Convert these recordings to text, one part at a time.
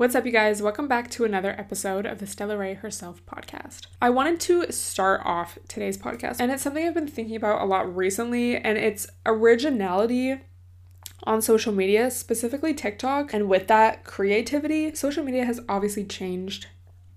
What's up, you guys? Welcome back to another episode of the Stella Rae Herself podcast. I wanted to start off today's podcast, and it's something I've been thinking about a lot recently, and it's originality on social media, specifically TikTok. And with that, creativity. Social media has obviously changed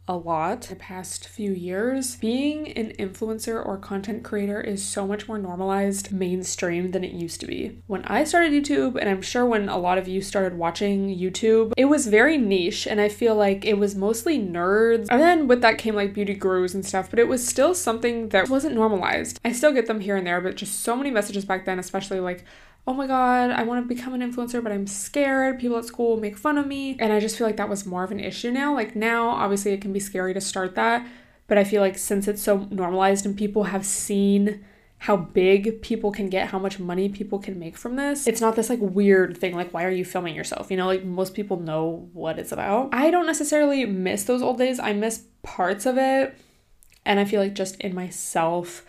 a lot the past few years. Being an influencer or content creator is so much more normalized, mainstream than it used to be. When I started YouTube, and I'm sure when a lot of you started watching YouTube, it was very niche, and I feel like it was mostly nerds. And then with that came like beauty gurus and stuff, but it was still something that wasn't normalized. I still get them here and there, but just so many messages back then, especially like oh my god, I want to become an influencer, but I'm scared. People at school make fun of me. And I just feel like that was more of an issue now. Like now, obviously, it can be scary to start that. But I feel like since it's so normalized and people have seen how big people can get, how much money people can make from this. It's not this like weird thing, like, why are you filming yourself? You know, like most people know what it's about. I don't necessarily miss those old days, I miss parts of it. And I feel like just in myself,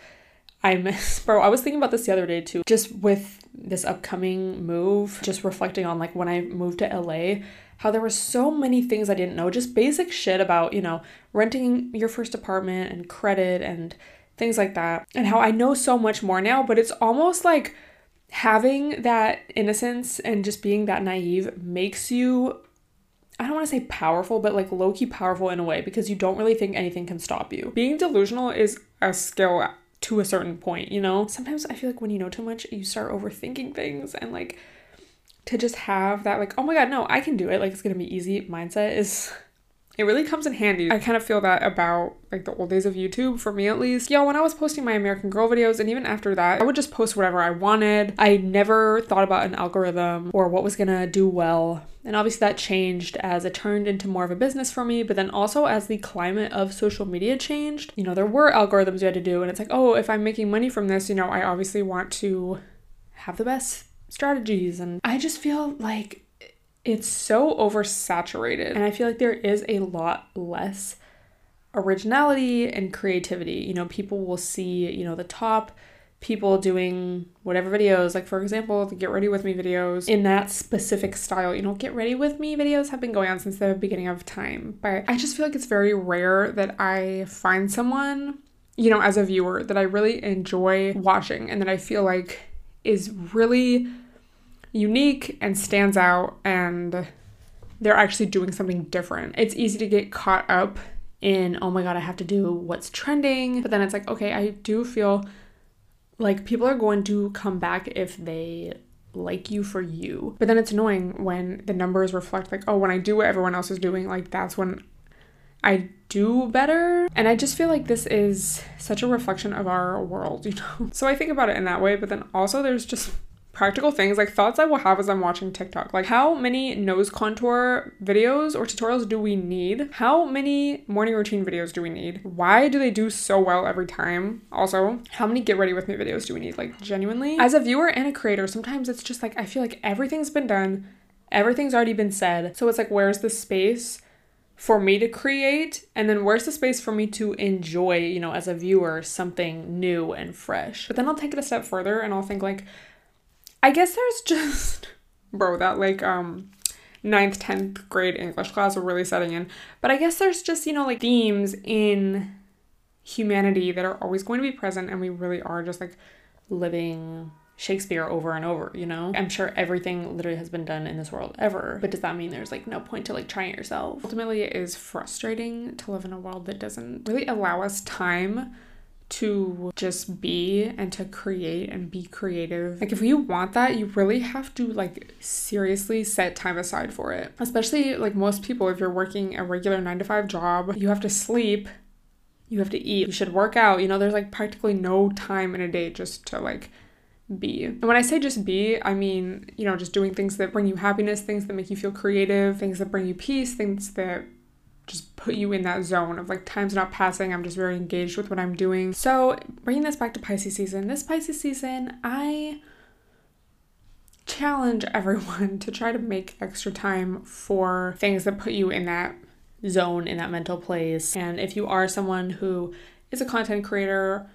I miss, bro. I was thinking about this the other day too, just with this upcoming move, just reflecting on like when I moved to LA, how there were so many things I didn't know, just basic shit about, you know, renting your first apartment and credit and things like that, and how I know so much more now, but it's almost like having that innocence and just being that naive makes you I don't want to say powerful, but like low key powerful in a way because you don't really think anything can stop you. Being delusional is a skill to a certain point, you know? Sometimes I feel like when you know too much, you start overthinking things and like to just have that like, oh my god, no, I can do it. Like it's gonna be easy mindset is it really comes in handy. I kind of feel that about like the old days of YouTube, for me at least. Yeah, when I was posting my American Girl videos, and even after that, I would just post whatever I wanted. I never thought about an algorithm or what was gonna do well. And obviously, that changed as it turned into more of a business for me, but then also as the climate of social media changed. You know, there were algorithms you had to do, and it's like, oh, if I'm making money from this, you know, I obviously want to have the best strategies. And I just feel like it's so oversaturated. And I feel like there is a lot less originality and creativity. You know, people will see, you know, the top people doing whatever videos, like for example, the Get Ready With Me videos in that specific style. You know, Get Ready With Me videos have been going on since the beginning of time. But I just feel like it's very rare that I find someone, you know, as a viewer that I really enjoy watching and that I feel like is really unique and stands out and they're actually doing something different. It's easy to get caught up in, oh my god, I have to do what's trending. But then it's like, okay, I do feel like people are going to come back if they like you for you. But then it's annoying when the numbers reflect, like, oh, when I do what everyone else is doing, like, that's when I do better. And I just feel like this is such a reflection of our world, you know? So I think about it in that way, but then also there's just practical things like thoughts I will have as I'm watching TikTok. Like how many nose contour videos or tutorials do we need? How many morning routine videos do we need? Why do they do so well every time? Also, how many get ready with me videos do we need? Like genuinely, as a viewer and a creator, sometimes it's just like I feel like everything's been done, everything's already been said. So it's like where's the space for me to create and then where's the space for me to enjoy you know as a viewer something new and fresh but then i'll take it a step further and i'll think like I guess there's just bro that like um ninth, 10th grade English class are really setting in. But I guess there's just, you know, like themes in humanity that are always going to be present and we really are just like living Shakespeare over and over, you know? I'm sure everything literally has been done in this world ever, but does that mean there's like no point to like trying it yourself? Ultimately, it is frustrating to live in a world that doesn't really allow us time to just be and to create and be creative. Like if you want that, you really have to like seriously set time aside for it. Especially like most people if you're working a regular 9 to 5 job, you have to sleep, you have to eat, you should work out. You know, there's like practically no time in a day just to like be. And when I say just be, I mean, you know, just doing things that bring you happiness, things that make you feel creative, things that bring you peace, things that just put you in that zone of like time's not passing. I'm just very engaged with what I'm doing. So, bringing this back to Pisces season, this Pisces season, I challenge everyone to try to make extra time for things that put you in that zone, in that mental place. And if you are someone who is a content creator,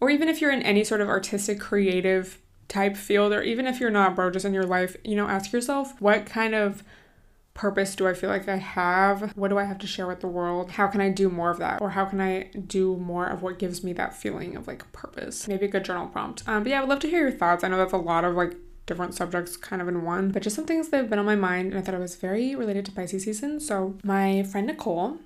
or even if you're in any sort of artistic, creative type field, or even if you're not, bro, just in your life, you know, ask yourself what kind of purpose do I feel like I have? What do I have to share with the world? How can I do more of that? Or how can I do more of what gives me that feeling of like purpose? Maybe a good journal prompt. Um, but yeah, I would love to hear your thoughts. I know that's a lot of like different subjects kind of in one, but just some things that have been on my mind and I thought it was very related to Pisces season. So my friend Nicole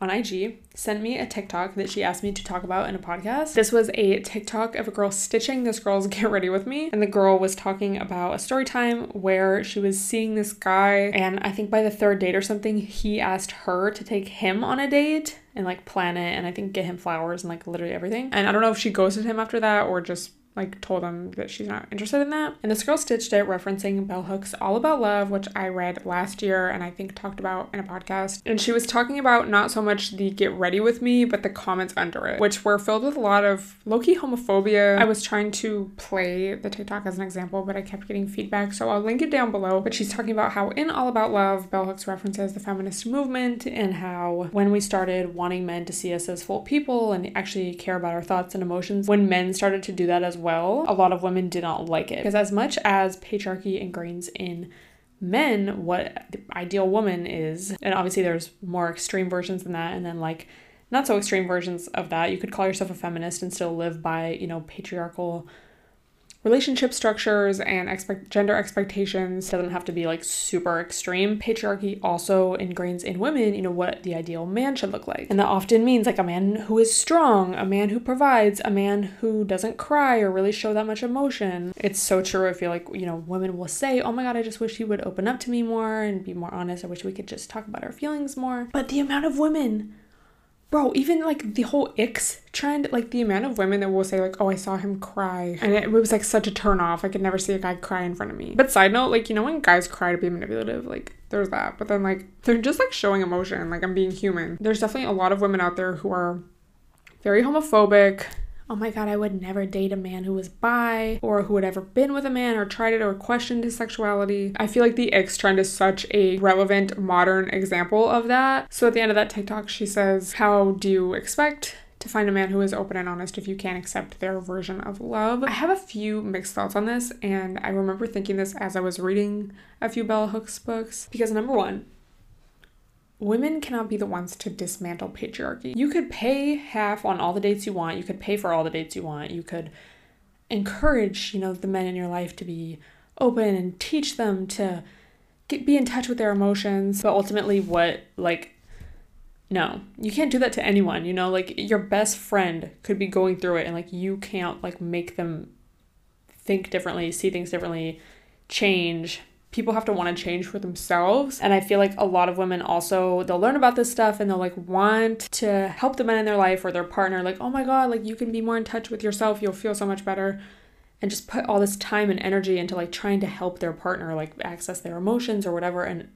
on IG sent me a TikTok that she asked me to talk about in a podcast. This was a TikTok of a girl stitching this girl's Get Ready With Me. And the girl was talking about a story time where she was seeing this guy. And I think by the third date or something, he asked her to take him on a date and like plan it and I think get him flowers and like literally everything. And I don't know if she ghosted him after that or just like told him that she's not interested in that. And this girl stitched it referencing Bell Hooks All About Love, which I read last year and I think talked about in a podcast. And she was talking about not so much the get ready with me, but the comments under it, which were filled with a lot of low-key homophobia. I was trying to play the TikTok as an example, but I kept getting feedback, so I'll link it down below. But she's talking about how in All About Love, Bell Hooks references the feminist movement and how when we started wanting men to see us as full people and actually care about our thoughts and emotions, when men started to do that as well, a lot of women did not like it. Because as much as patriarchy ingrains in men what the ideal woman is, and obviously there's more extreme versions than that, and then like not so extreme versions of that. You could call yourself a feminist and still live by, you know, patriarchal relationship structures and expect gender expectations doesn't have to be like super extreme. Patriarchy also ingrains in women, you know, what the ideal man should look like. And that often means like a man who is strong, a man who provides, a man who doesn't cry or really show that much emotion. It's so true. I feel like, you know, women will say, "Oh my god, I just wish he would open up to me more and be more honest. I wish we could just talk about our feelings more." But the amount of women bro even like the whole X trend like the amount of women that will say like oh i saw him cry and it, was like such a turn off. I could never see a guy cry in front of me. But side note like you know when guys cry to be manipulative? Like there's that. But then like they're just like showing emotion. Like i'm being human. There's definitely a lot of women out there who are very homophobic oh my god, I would never date a man who was bi or who had ever been with a man or tried it or questioned his sexuality. I feel like the X trend is such a relevant modern example of that. So at the end of that TikTok, she says, How do you expect to find a man who is open and honest if you can't accept their version of love. I have a few mixed thoughts on this, and I remember thinking this as I was reading a few Bell Hooks books. Because, number one, women cannot be the ones to dismantle patriarchy. You could pay half on all the dates you want, you could pay for all the dates you want, you could encourage, you know, the men in your life to be open and teach them to get, be in touch with their emotions. But ultimately, what, like, no, you can't do that to anyone, you know, like your best friend could be going through it and like you can't like make them think differently, see things differently, change people have to want to change for themselves. And I feel like a lot of women also they'll learn about this stuff and they'll like want to help the men in their life or their partner like, "Oh my god, like you can be more in touch with yourself. You'll feel so much better." And just put all this time and energy into like trying to help their partner like access their emotions or whatever and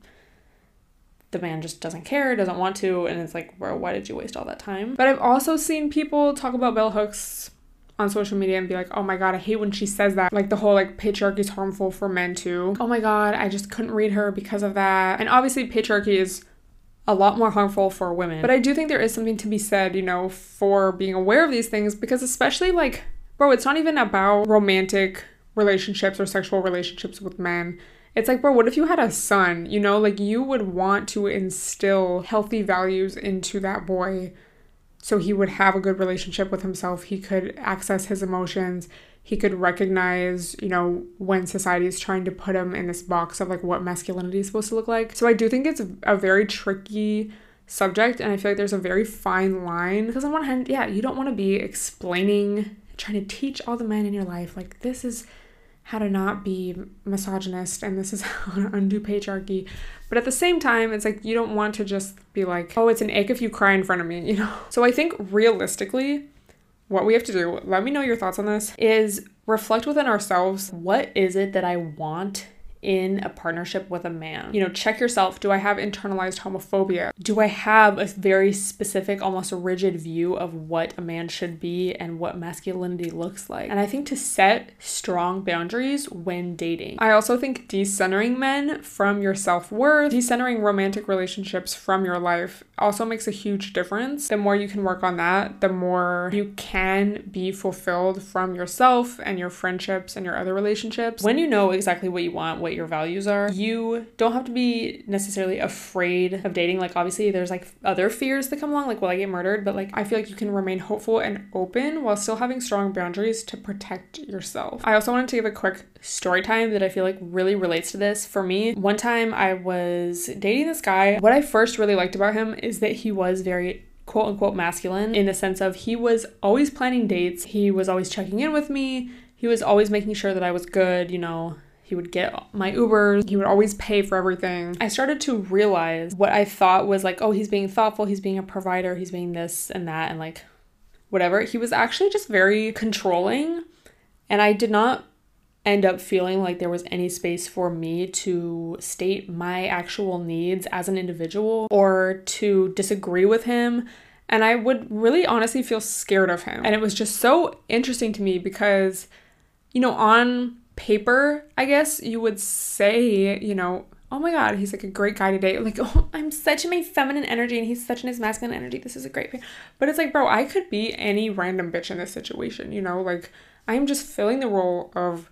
the man just doesn't care, doesn't want to, and it's like, well, why did you waste all that time? But I've also seen people talk about bell hooks on social media and be like, oh my god, I hate when she says that. Like the whole like patriarchy is harmful for men too. Oh my god, I just couldn't read her because of that. And obviously, patriarchy is a lot more harmful for women. But I do think there is something to be said, you know, for being aware of these things because, especially like, bro, it's not even about romantic relationships or sexual relationships with men. It's like, bro, what if you had a son? You know, like you would want to instill healthy values into that boy so he would have a good relationship with himself. He could access his emotions. He could recognize, you know, when society is trying to put him in this box of like what masculinity is supposed to look like. So I do think it's a very tricky subject and I feel like there's a very fine line because on one hand, yeah, you don't want to be explaining, trying to teach all the men in your life like this is how to not be misogynist and this is how to undo patriarchy. But at the same time, it's like you don't want to just be like, oh, it's an ick if you cry in front of me, you know? So I think realistically, what we have to do, let me know your thoughts on this, is reflect within ourselves what is it that I want in a partnership with a man. You know, check yourself. Do I have internalized homophobia? Do I have a very specific, almost rigid view of what a man should be and what masculinity looks like? And I think to set strong boundaries when dating. I also think decentering men from your self worth, decentering romantic relationships from your life also makes a huge difference. The more you can work on that, the more you can be fulfilled from yourself and your friendships and your other relationships. When you know exactly what you want, what your values are, you don't have to be necessarily afraid of dating. Like, obviously, there's like other fears that come along, like, will I get murdered? But like, I feel like you can remain hopeful and open while still having strong boundaries to protect yourself. I also wanted to give a quick story time that I feel like really relates to this. For me, one time I was dating this guy. What I first really liked about him is that he was very quote unquote masculine in the sense of he was always planning dates, he was always checking in with me, he was always making sure that I was good, you know. He would get my Ubers. He would always pay for everything. I started to realize what I thought was like, oh, he's being thoughtful, he's being a provider, he's being this and that, and like whatever. He was actually just very controlling. And I did not end up feeling like there was any space for me to state my actual needs as an individual or to disagree with him. And I would really honestly feel scared of him. And it was just so interesting to me because, you know, on paper, I guess you would say, you know, oh my god, he's like a great guy today. Like, oh, I'm such in my feminine energy and he's such in his masculine energy. This is a great. But it's like, bro, I could be any random bitch in this situation, you know? Like, I'm just filling the role of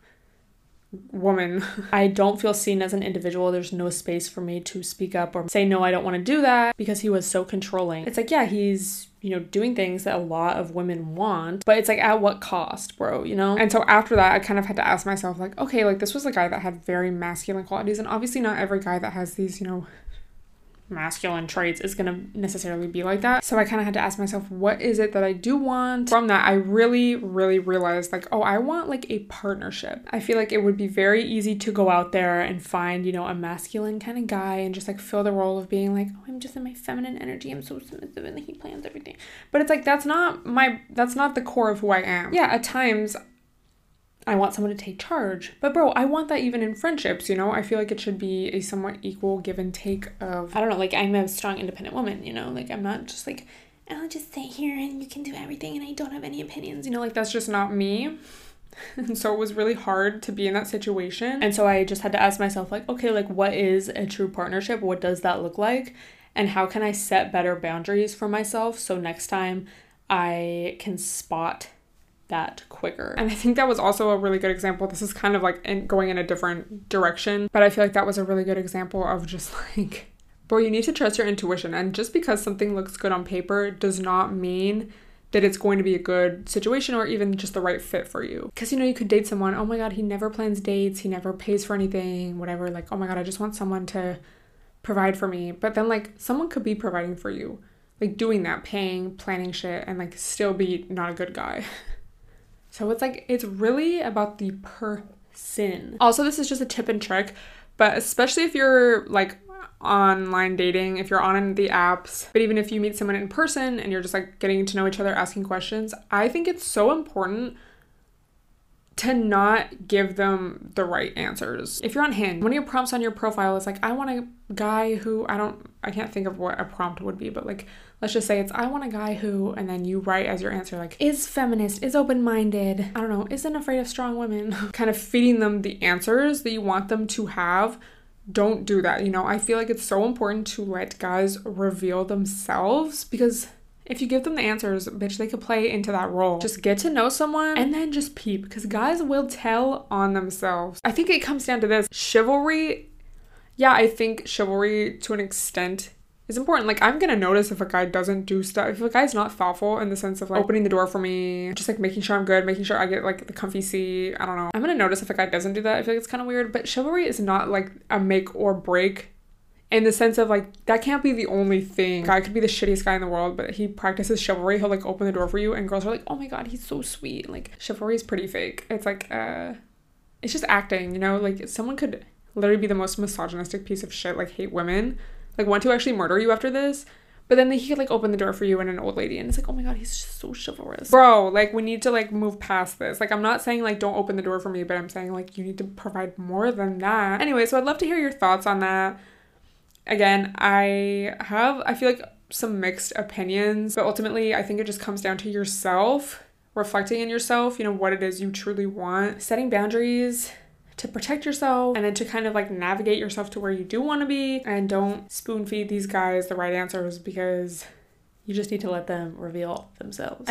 woman. I don't feel seen as an individual. There's no space for me to speak up or say, no, I don't want to do that because he was so controlling. It's like, yeah, he's, you know, doing things that a lot of women want, but it's like, at what cost, bro, you know? And so after that, I kind of had to ask myself, like, okay, like this was a guy that had very masculine qualities. And obviously, not every guy that has these, you know, masculine traits is going to necessarily be like that. So I kind of had to ask myself, what is it that I do want? From that, I really, really realized like, oh, I want like a partnership. I feel like it would be very easy to go out there and find, you know, a masculine kind of guy and just like fill the role of being like, oh, I'm just in my feminine energy. I'm so submissive and he plans everything. But it's like, that's not my, that's not the core of who I am. Yeah, at times I want someone to take charge. But bro, I want that even in friendships, you know? I feel like it should be a somewhat equal give and take of I don't know, like I'm a strong independent woman, you know? Like I'm not just like I'll just stay here and you can do everything and I don't have any opinions, you know? Like that's just not me. And so it was really hard to be in that situation. And so I just had to ask myself like, okay, like what is a true partnership? What does that look like? And how can I set better boundaries for myself so next time I can spot that quicker. And I think that was also a really good example. This is kind of like in, going in a different direction, but I feel like that was a really good example of just like, bro, you need to trust your intuition. And just because something looks good on paper does not mean that it's going to be a good situation or even just the right fit for you. Because you know, you could date someone, oh my god, he never plans dates, he never pays for anything, whatever. Like, oh my god, I just want someone to provide for me. But then, like, someone could be providing for you, like doing that, paying, planning shit, and like still be not a good guy. So it's like, it's really about the person. Also, this is just a tip and trick, but especially if you're like online dating, if you're on the apps, but even if you meet someone in person and you're just like getting to know each other, asking questions, I think it's so important to not give them the right answers. If you're on Hinge, one of your prompts on your profile is like, I want a guy who I don't, I can't think of what a prompt would be, but like let's just say it's I want a guy who, and then you write as your answer, like, is feminist, is open minded, I don't know, isn't afraid of strong women, kind of feeding them the answers that you want them to have. Don't do that. You know, I feel like it's so important to let guys reveal themselves because if you give them the answers, bitch, they could play into that role. Just get to know someone and then just peep because guys will tell on themselves. I think it comes down to this chivalry. Yeah, I think chivalry to an extent is important. Like I'm gonna notice if a guy doesn't do stuff. If a guy's not thoughtful in the sense of like opening the door for me, just like making sure I'm good, making sure I get like the comfy seat. I don't know. I'm gonna notice if a guy doesn't do that. I feel like it's kind of weird. But chivalry is not like a make or break. In the sense of like that can't be the only thing. Guy could be the shittiest guy in the world, but he practices chivalry. He'll like open the door for you, and girls are like, "Oh my god, he's so sweet." Like chivalry is pretty fake. It's like uh, it's just acting, you know. Like someone could literally be the most misogynistic piece of shit, like hate women, like want to actually murder you after this But then he could like open the door for you and an old lady, and it's like, oh my god, he's just so chivalrous, bro. Like we need to like move past this. Like I'm not saying like don't open the door for me, but I'm saying like you need to provide more than that. Anyway, so I'd love to hear your thoughts on that. Again, I have I feel like some mixed opinions, but ultimately I think it just comes down to yourself reflecting in yourself, you know, what it is you truly want, setting boundaries to protect yourself and then to kind of like navigate yourself to where you do want to be and don't spoon feed these guys the right answers because you just need to let them reveal themselves.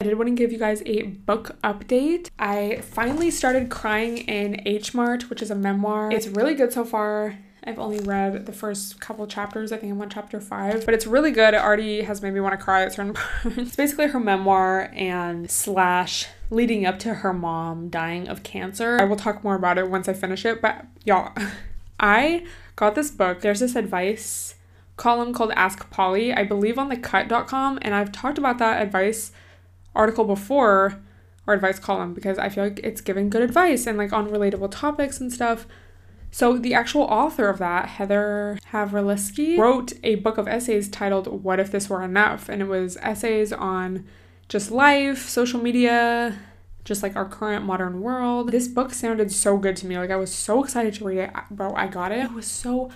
I did want to give you guys a book update. I finally started crying in H Mart, which is a memoir. It's really good so far. I've only read the first couple chapters. I think I'm on chapter five, but it's really good. It already has made me want to cry at certain parts. it's basically her memoir and slash leading up to her mom dying of cancer. I will talk more about it once I finish it, but y'all, I got this book. There's this advice column called Ask Polly, I believe on thecut.com, and I've talked about that advice article before or advice column because I feel like it's giving good advice and like on relatable topics and stuff. So the actual author of that, Heather Havrilesky, wrote a book of essays titled What If This Were Enough? And it was essays on just life, social media, just like our current modern world. This book sounded so good to me. Like I was so excited to read it. Bro, I got it. It was so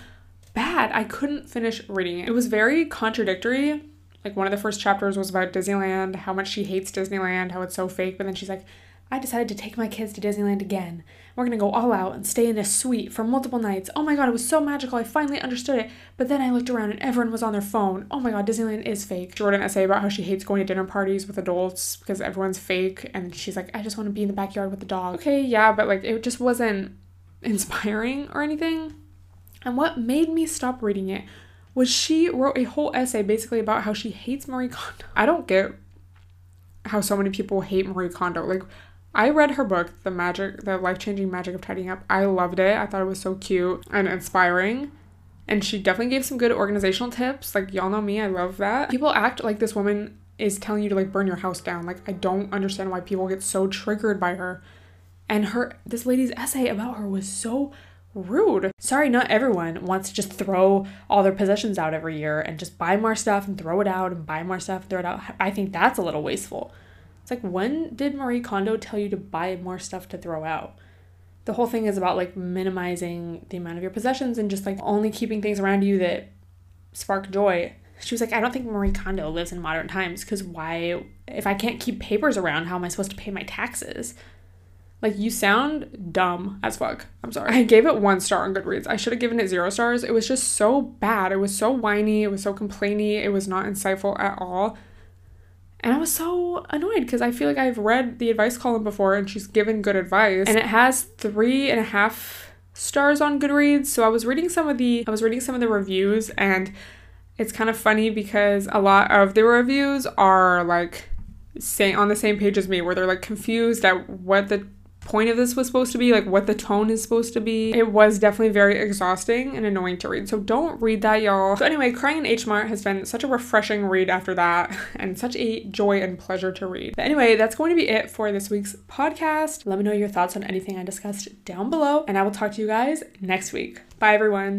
bad. I couldn't finish reading it. It was very contradictory like one of the first chapters was about Disneyland, how much she hates Disneyland, how it's so fake, but then she's like, I decided to take my kids to Disneyland again. We're gonna go all out and stay in a suite for multiple nights. Oh my god, it was so magical. I finally understood it. But then I looked around and everyone was on their phone. Oh my god, Disneyland is fake. She wrote essay about how she hates going to dinner parties with adults because everyone's fake. And she's like, I just wanna be in the backyard with the dog. Okay, yeah, but like it just wasn't inspiring or anything. And what made me stop reading it was she wrote a whole essay basically about how she hates Marie Kondo. I don't get how so many people hate Marie Kondo. Like I read her book, The Magic, The Life-Changing Magic of Tidying Up. I loved it. I thought it was so cute and inspiring. And she definitely gave some good organizational tips. Like y'all know me, I love that. People act like this woman is telling you to like burn your house down. Like I don't understand why people get so triggered by her. And her this lady's essay about her was so rude. Sorry, not everyone wants to just throw all their possessions out every year and just buy more stuff and throw it out and buy more stuff and throw it out. I think that's a little wasteful. It's like, when did Marie Kondo tell you to buy more stuff to throw out? The whole thing is about like minimizing the amount of your possessions and just like only keeping things around you that spark joy. She was like, I don't think Marie Kondo lives in modern times because why, if I can't keep papers around, how am I supposed to pay my taxes? Like you sound dumb as fuck. I'm sorry. I gave it one star on Goodreads. I should have given it zero stars. It was just so bad. It was so whiny. It was so complainy. It was not insightful at all. And I was so annoyed because I feel like I've read the advice column before and she's given good advice. And it has three and a half stars on Goodreads. So I was reading some of the I was reading some of the reviews and it's kind of funny because a lot of the reviews are like say on the same page as me where they're like confused at what the point of this was supposed to be, like what the tone is supposed to be. It was definitely very exhausting and annoying to read. So don't read that, y'all. So anyway, Crying in H Mart has been such a refreshing read after that and such a joy and pleasure to read. But anyway, that's going to be it for this week's podcast. Let me know your thoughts on anything I discussed down below, and I will talk to you guys next week. Bye, everyone.